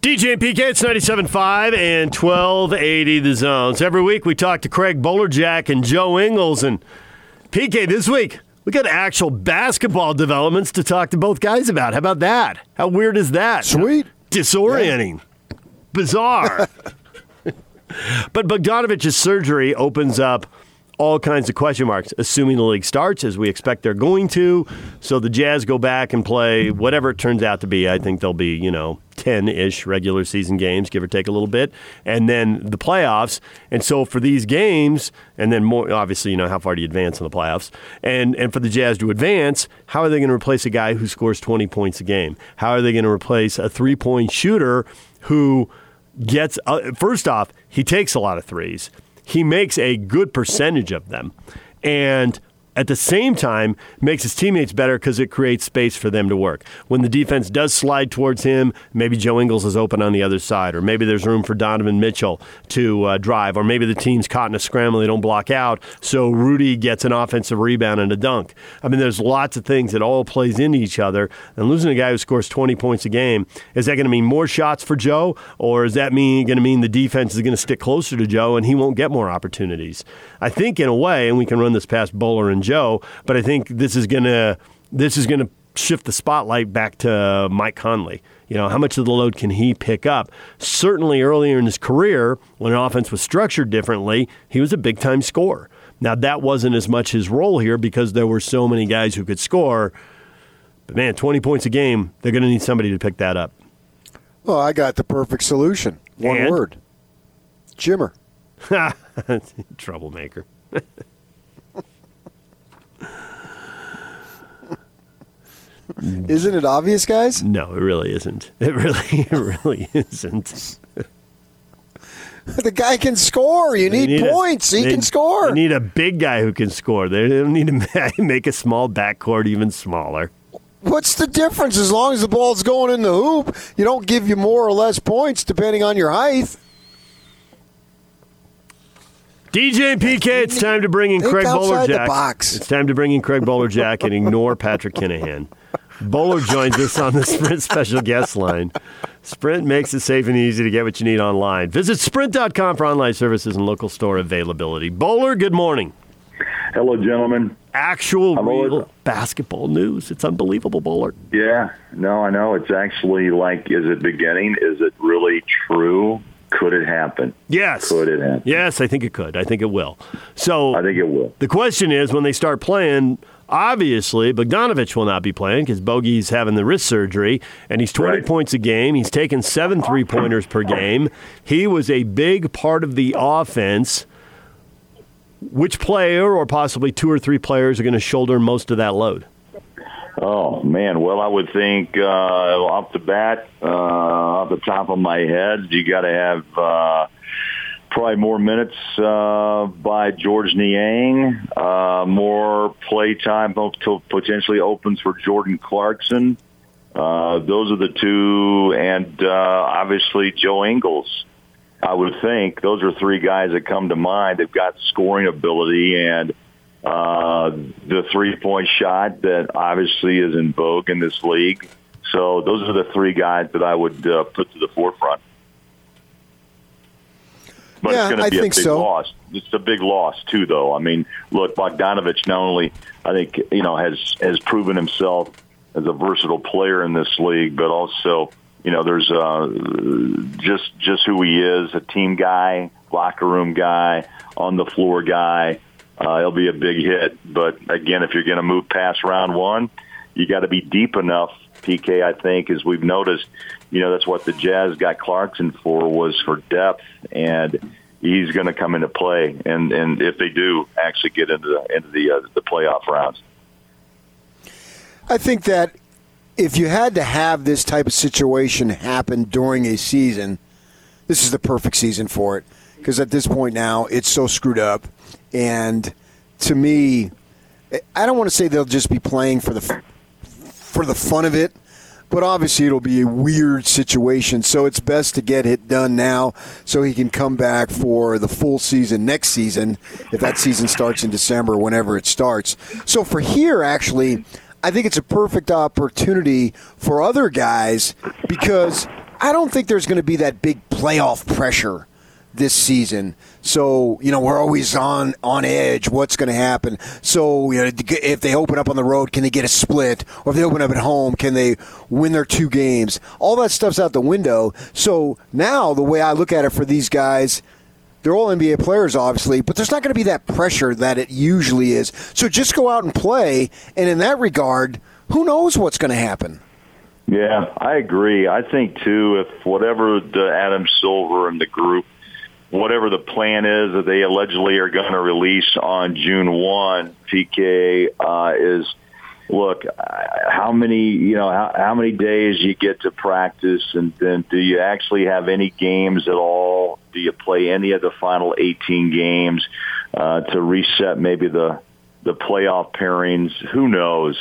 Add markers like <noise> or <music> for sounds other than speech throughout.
DJ and PK, it's 97.5 and 1280 the zones. Every week we talk to Craig Bolerjack and Joe Ingles. And PK, this week we got actual basketball developments to talk to both guys about. How about that? How weird is that? Sweet. Disorienting. Bizarre. <laughs> but Bogdanovich's surgery opens up all kinds of question marks, assuming the league starts as we expect they're going to. So the Jazz go back and play whatever it turns out to be. I think they'll be, you know, 10 ish regular season games, give or take a little bit, and then the playoffs. And so for these games, and then more, obviously, you know, how far do you advance in the playoffs? And, and for the Jazz to advance, how are they going to replace a guy who scores 20 points a game? How are they going to replace a three point shooter who gets, uh, first off, he takes a lot of threes he makes a good percentage of them. And at the same time makes his teammates better because it creates space for them to work. When the defense does slide towards him, maybe Joe Ingles is open on the other side, or maybe there's room for Donovan Mitchell to uh, drive, or maybe the team's caught in a scramble, they don't block out, so Rudy gets an offensive rebound and a dunk. I mean, there's lots of things that all plays into each other. And losing a guy who scores 20 points a game, is that going to mean more shots for Joe, or is that mean going to mean the defense is going to stick closer to Joe and he won't get more opportunities? I think in a way, and we can run this past Bowler and Joe, but I think this is gonna this is gonna shift the spotlight back to Mike Conley. You know, how much of the load can he pick up? Certainly earlier in his career, when an offense was structured differently, he was a big time scorer. Now, that wasn't as much his role here because there were so many guys who could score. But man, 20 points a game, they're going to need somebody to pick that up. Well, I got the perfect solution. One And? word Jimmer. <laughs> Troublemaker. <laughs> <laughs> Isn't it obvious, guys? No, it really isn't. <laughs> It really, it really isn't. <laughs> The guy can score. You need, a- points. he they- can score. You need a big guy who can score. They don't need to make a small backcourt even smaller. What's the difference? As long as the ball's going in the hoop, you don't give you more or less points depending on your height. DJ and PK, it's time to bring in Think Craig outside the Bolerjack. box. It's time to bring in Craig Bolerjack and ignore Patrick Kinahan. Bowler joins us on the Sprint special guest line. Sprint makes it safe and easy to get what you need online. Visit sprint.com for online services and local store availability. Bowler, good morning. Hello, gentlemen. Actual I'm real always- basketball news. It's unbelievable, Bowler. Yeah, no, I know. It's actually like, is it beginning? Is it really true? Could it happen? Yes. Could it happen? Yes, I think it could. I think it will. So I think it will. The question is when they start playing, obviously Bogdanovich will not be playing because Bogey's having the wrist surgery and he's 20 Right. points a game. He's taken seven three pointers per game. He was a big part of the offense. Which player or possibly two or three players are going to shoulder most of that load? Oh man, well, I would think uh, off the bat, uh, off the top of my head, you got to have uh, probably more minutes uh, by George Niang, uh, more play time potentially opens for Jordan Clarkson. Uh, those are the two, and uh, obviously Joe Ingles. I would think those are three guys that come to mind. They've got scoring ability and uh, the three-point shot that obviously is in vogue in this league. So those are the three guys that I would uh, put to the forefront. But Yeah, it's going I to be a big so. loss. It's a big loss too, though. I mean, look, Bogdanovich not only I think you know has has proven himself as a versatile player in this league, but also you know there's uh, just just who he is, a team guy, locker room guy, on the floor guy. Uh, it'll be a big hit. But again, if you're going to move past round one, you got to be deep enough. PK, I think, as we've noticed, you know that's what the Jazz got Clarkson for was for depth, and he's going to come into play. And and if they do actually get into the into the uh, the playoff rounds, I think that if you had to have this type of situation happen during a season, this is the perfect season for it. Because at this point now, it's so screwed up. And to me, I don't want to say they'll just be playing for the for the fun of it, but obviously it'll be a weird situation. So it's best to get it done now, so he can come back for the full season next season, if that season starts in December, whenever it starts. So for here, actually, I think it's a perfect opportunity for other guys because I don't think there's going to be that big playoff pressure this season. So you know we're always on on edge. What's going to happen? So you know if they open up on the road, can they get a split? Or if they open up at home, can they win their two games? All that stuff's out the window. So now the way I look at it for these guys. They're all NBA players, obviously, but there's not going to be that pressure that it usually is. So just go out and play. And in that regard, who knows what's going to happen? Yeah, I agree. I think too, if whatever the Adam Silver and the group, whatever the plan is that they allegedly are going to release on June one, PK uh, is look how many you know how, how many days you get to practice, and then do you actually have any games at all? Do you play any of the final 18 games uh, to reset maybe the the playoff pairings? Who knows?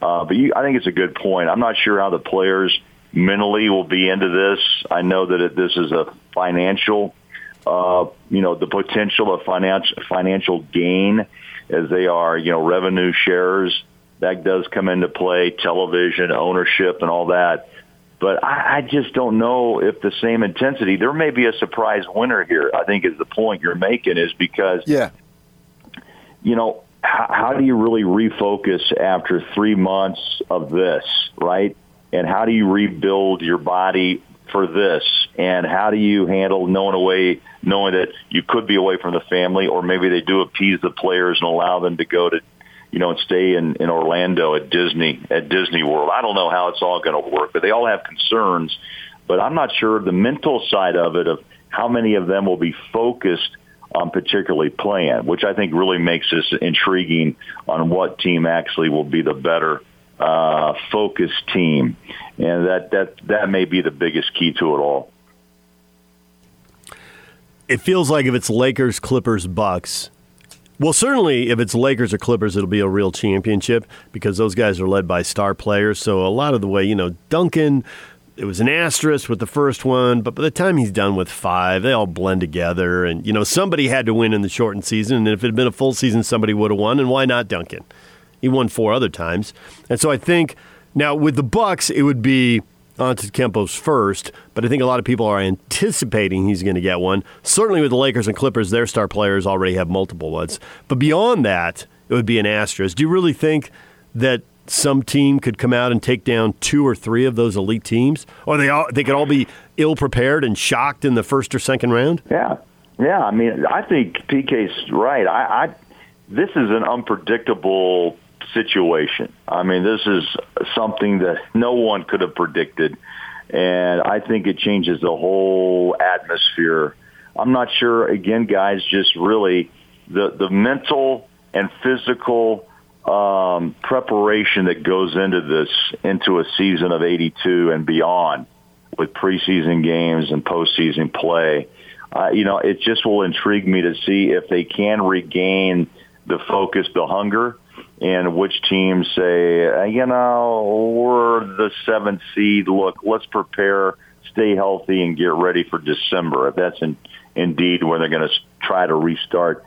Uh, but you, I think it's a good point. I'm not sure how the players mentally will be into this. I know that it, this is a financial, uh, you know, the potential of financial financial gain as they are, you know, revenue shares that does come into play, television ownership, and all that. But I, I just don't know if the same intensity. There may be a surprise winner here. I think is the point you're making is because, yeah, you know, how, how do you really refocus after three months of this, right? And how do you rebuild your body for this? And how do you handle knowing away, knowing that you could be away from the family, or maybe they do appease the players and allow them to go to, you know, and stay in, in Orlando at Disney at Disney World. I don't know how it's all going to work, but they all have concerns. But I'm not sure the mental side of it of how many of them will be focused um, particularly playing, which I think really makes this intriguing on what team actually will be the better uh, focused team, and that that that may be the biggest key to it all. It feels like if it's Lakers, Clippers, Bucks. Well, certainly if it's Lakers or Clippers, it'll be a real championship because those guys are led by star players. So a lot of the way, you know, Duncan, it was an asterisk with the first one, but by the time he's done with five, they all blend together. And, you know, somebody had to win in the shortened season. And if it had been a full season, somebody would have won. And why not Duncan? He won four other times. And so I think now with the Bucks, it would be Antetokounmpo's first, but I think a lot of people are anticipating he's going to get one. Certainly with the Lakers and Clippers, their star players already have multiple ones. But beyond that, it would be an asterisk. Do you really think that some team could come out and take down two or three of those elite teams, or they all they could all be ill prepared and shocked in the first or second round. Yeah, yeah. I mean, I think PK's right. I, I this is an unpredictable situation. I mean, this is something that no one could have predicted, and I think it changes the whole atmosphere. I'm not sure. Again, guys, just really the the mental and physical um, preparation that goes into this, into a season of 82 and beyond with preseason games and postseason play. Uh, you know, it just will intrigue me to see if they can regain the focus, the hunger, and which teams say, uh, you know, we're the seventh seed. Look, let's prepare, stay healthy, and get ready for December. If that's in, indeed when they're going to try to restart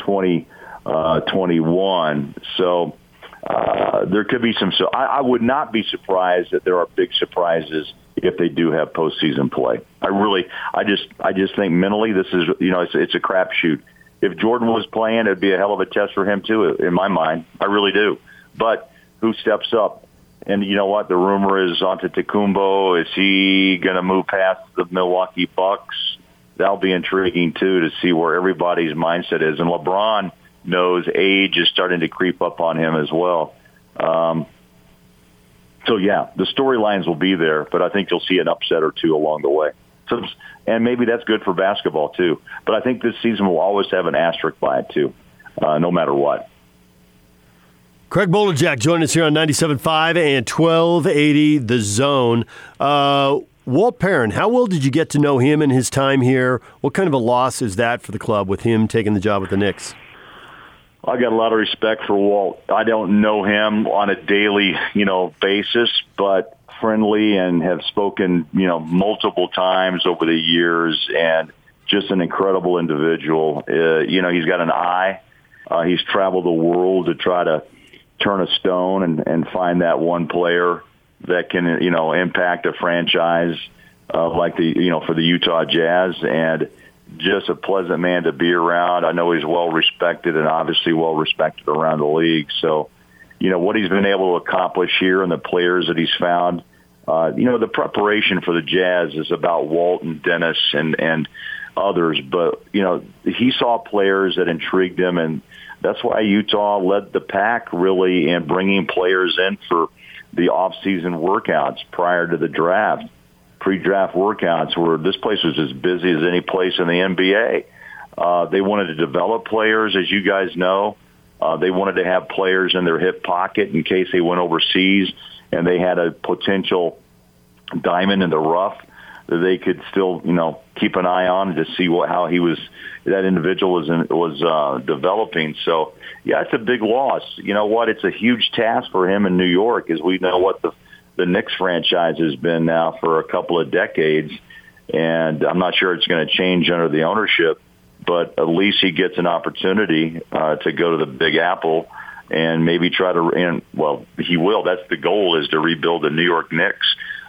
20- uh, So uh, there could be some. So I, I would not be surprised that there are big surprises if they do have postseason play. I really, I just, I just think mentally this is, you know, it's, it's a crapshoot. If Jordan was playing, it'd be a hell of a test for him too, in my mind. I really do. But who steps up? And you know what? The rumor is Antetokounmpo. Is he going to move past the Milwaukee Bucks? That'll be intriguing too to see where everybody's mindset is. And LeBron knows age is starting to creep up on him as well. Um, so yeah, the storylines will be there, but I think you'll see an upset or two along the way. So, and maybe that's good for basketball too. But I think this season will always have an asterisk by it too, uh, no matter what. Craig Bolerjack joining us here on 97.5 and 1280 The Zone. Uh, Walt Perrin, how well did you get to know him and his time here? What kind of a loss is that for the club with him taking the job with the Knicks? I got a lot of respect for Walt. I don't know him on a daily, you know, basis, but friendly and have spoken, you know, multiple times over the years and just an incredible individual. Uh, you know, he's got an eye. Uh, he's traveled the world to try to turn a stone and, and find that one player that can, you know, impact a franchise. uh, like the you know for the Utah Jazz, and just a pleasant man to be around. I know he's well respected and obviously well respected around the league. So, you know what he's been able to accomplish here and the players that he's found. Uh, you know the preparation for the Jazz is about Walt and Dennis and and others, but you know he saw players that intrigued him, and that's why Utah led the pack really in bringing players in for the off-season workouts prior to the draft pre-draft workouts where this place was as busy as any place in the NBA. Uh, they wanted to develop players, as you guys know. Uh, they wanted to have players in their hip pocket in case they went overseas and they had a potential diamond in the rough that they could still, you know, keep an eye on to see what how he was that individual was in, was uh, developing. So, yeah, it's a big loss. You know what? It's a huge task for him in New York, as we know what the the Knicks franchise has been now for a couple of decades, and I'm not sure it's going to change under the ownership. But at least he gets an opportunity uh, to go to the Big Apple and maybe try to. And well, he will. That's the goal: is to rebuild the New York Knicks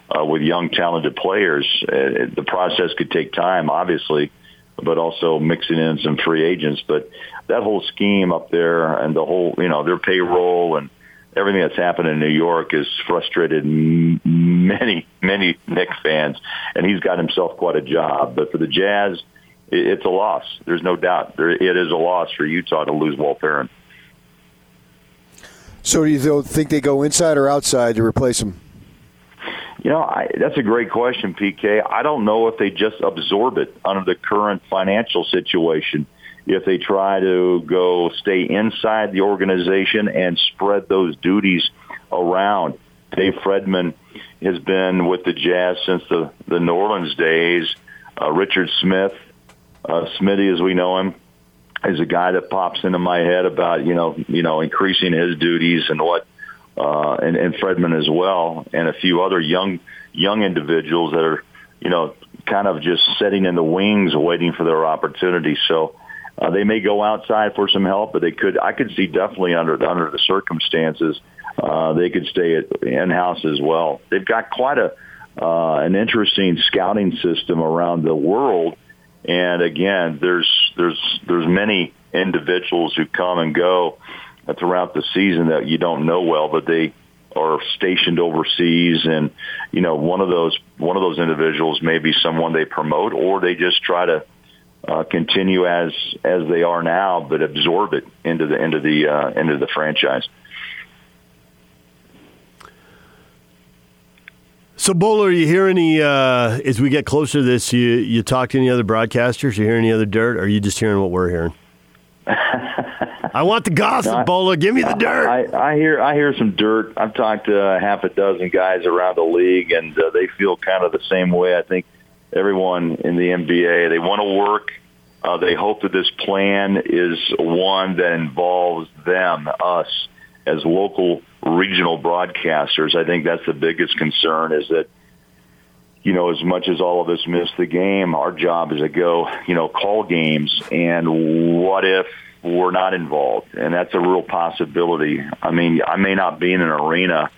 uh, with young, talented players. Uh, the process could take time, obviously, but also mixing in some free agents. But that whole scheme up there and the whole, you know, their payroll and everything that's happened in New York has frustrated many, many Knicks fans, and he's got himself quite a job. But for the Jazz, it's a loss. There's no doubt. it is a loss for Utah to lose Walt Perrin. So do you think they go inside or outside to replace him? You know, I, that's a great question, PK. I don't know if they just absorb it under the current financial situation if they try to go stay inside the organization and spread those duties around. Dave Fredman has been with the Jazz since the, the New Orleans days. Uh, Richard Smith, uh, Smitty as we know him, is a guy that pops into my head about, you know, you know, increasing his duties and what, uh, and, and Fredman as well, and a few other young, young individuals that are, you know, kind of just sitting in the wings waiting for their opportunity. So, uh, they may go outside for some help, but they could. I could see definitely under under the circumstances, uh, they could stay in house as well. They've got quite a uh, an interesting scouting system around the world, and again, there's there's there's many individuals who come and go throughout the season that you don't know well, but they are stationed overseas and you know one of those one of those individuals may be someone they promote or they just try to uh, continue as as they are now, but absorb it into the into the uh, into the franchise. So, Bowler, you hear any uh, as we get closer to this? You you talk to any other broadcasters? You hear any other dirt? Or are you just hearing what we're hearing? <laughs> I want the gossip, no, Bowler. Give me the dirt. I, I, hear I hear some dirt. I've talked to uh, half a dozen guys around the league, and uh, they feel kind of the same way. I think everyone in the NBA. They want to work. Uh, they hope that this plan is one that involves them, us, as local regional broadcasters. I think that's the biggest concern is that, you know, as much as all of us miss the game, our job is to go, you know, call games. And what if we're not involved? And that's a real possibility. I mean, I may not be in an arena,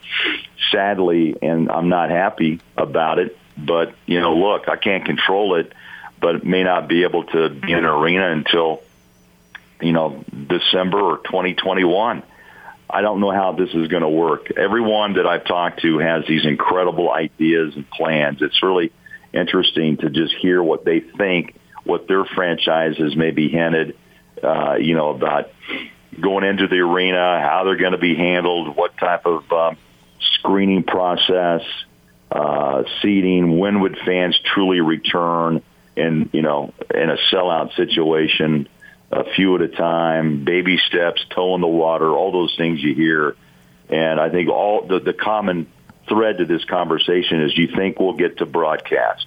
sadly, and I'm not happy about it but you know, look, I can't control it, but may not be able to be in an arena until you know December or 2021. I don't know how this is going to work. Everyone that I've talked to has these incredible ideas and plans. It's really interesting to just hear what they think, what their franchises may be hinted, uh, you know, about going into the arena, how they're going to be handled, what type of um, screening process, uh, seating, when would fans truly return in, you know, in a sellout situation, a few at a time, baby steps, toe in the water, all those things you hear. And I think all the, the common thread to this conversation is you think we'll get to broadcast.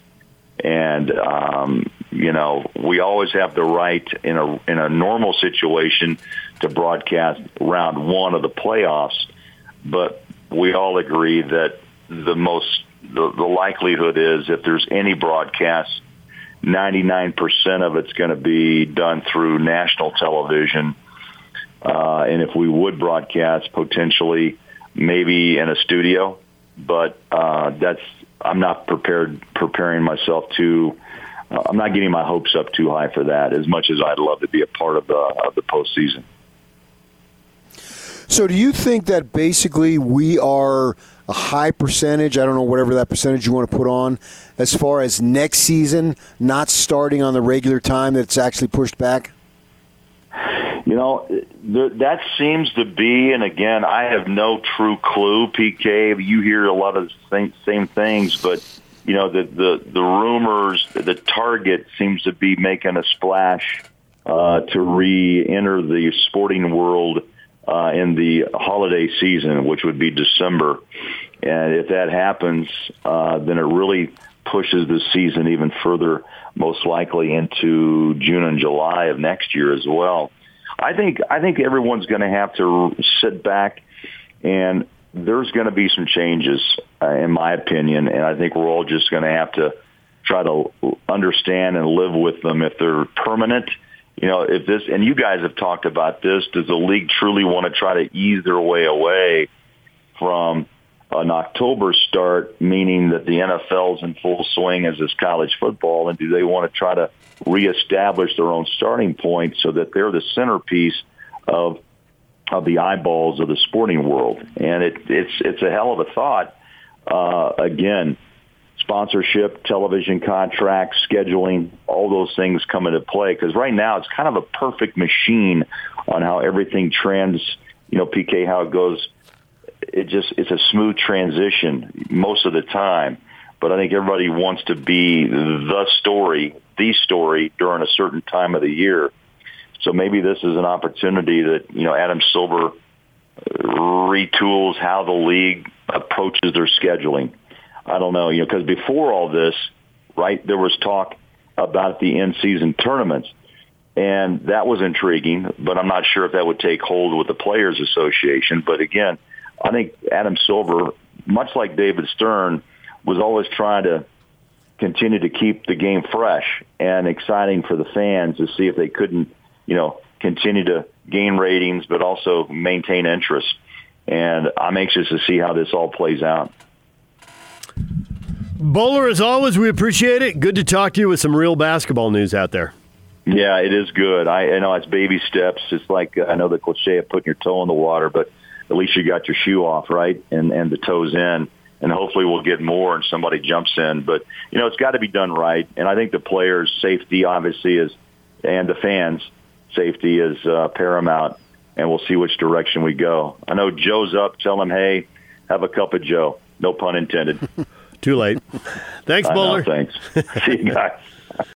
And, um, you know, we always have the right in a, in a normal situation to broadcast round one of the playoffs. But we all agree that the most the, the likelihood is if there's any broadcast, 99% of it's going to be done through national television. Uh, and if we would broadcast potentially maybe in a studio, but uh, that's I'm not prepared preparing myself to. Uh, I'm not getting my hopes up too high for that. As much as I'd love to be a part of the of the postseason. So, do you think that basically we are a high percentage? I don't know whatever that percentage you want to put on, as far as next season not starting on the regular time that's actually pushed back. You know, th- that seems to be, and again, I have no true clue. PK, you hear a lot of the same, same things, but you know, the the the rumors, the target seems to be making a splash uh, to re-enter the sporting world uh, in the holiday season, which would be December. And if that happens, uh, then it really pushes the season even further, most likely into June and July of next year as well. I think I think everyone's going to have to sit back, and there's going to be some changes, uh, in my opinion, and I think we're all just going to have to try to understand and live with them if they're permanent. You know, if this and you guys have talked about this, does the league truly want to try to ease their way away from an October start, meaning that the NFL's in full swing as is college football, and do they want to try to reestablish their own starting point so that they're the centerpiece of of the eyeballs of the sporting world? And it, it's it's a hell of a thought. Uh, again, sponsorship, television contracts, scheduling, all those things come into play because right now it's kind of a perfect machine on how everything trends. You know, PK, how it goes it just it's a smooth transition most of the time. But I think everybody wants to be the story, the story during a certain time of the year. So maybe this is an opportunity that you know Adam Silver uh, retools how the league approaches their scheduling. I don't know, you know, because before all this, right, there was talk about the in-season tournaments, and that was intriguing. But I'm not sure if that would take hold with the Players Association. But again, I think Adam Silver, much like David Stern, was always trying to continue to keep the game fresh and exciting for the fans to see if they couldn't, you know, continue to gain ratings, but also maintain interest. And I'm anxious to see how this all plays out. Bowler, as always, we appreciate it. Good to talk to you with some real basketball news out there. Yeah, it is good. I, I know it's baby steps. It's like I know the cliche of putting your toe in the water, but at least you got your shoe off, right? And and the toes in. And hopefully we'll get more and somebody jumps in. But, you know, it's got to be done right. And I think the players' safety obviously is, and the fans' safety is uh, paramount. And we'll see which direction we go. I know Joe's up. Tell him, hey, have a cup of Joe. No pun intended. <laughs> Too late. Thanks, Bowler. Thanks. <laughs> see you guys.